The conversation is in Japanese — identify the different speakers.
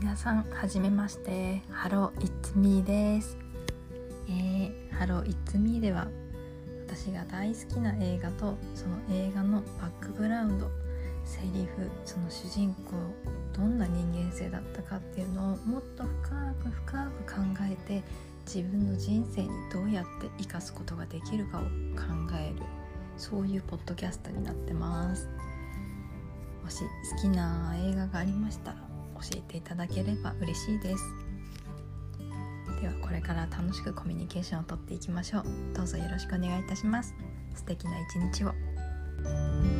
Speaker 1: 皆さんはじめまして。 Hello It's me です。えー、ハロー It's me では私が大好きな映画とその映画のバックグラウンドセリフその主人公どんな人間性だったかっていうのをもっと深く深く考えて自分の人生にどうやって生かすことができるかを考えるそういうポッドキャストになってます。もし好きな映画がありましたら教えていただければ嬉しいです。ではこれから楽しくコミュニケーションをとっていきましょう。どうぞよろしくお願いいたします。素敵な一日を。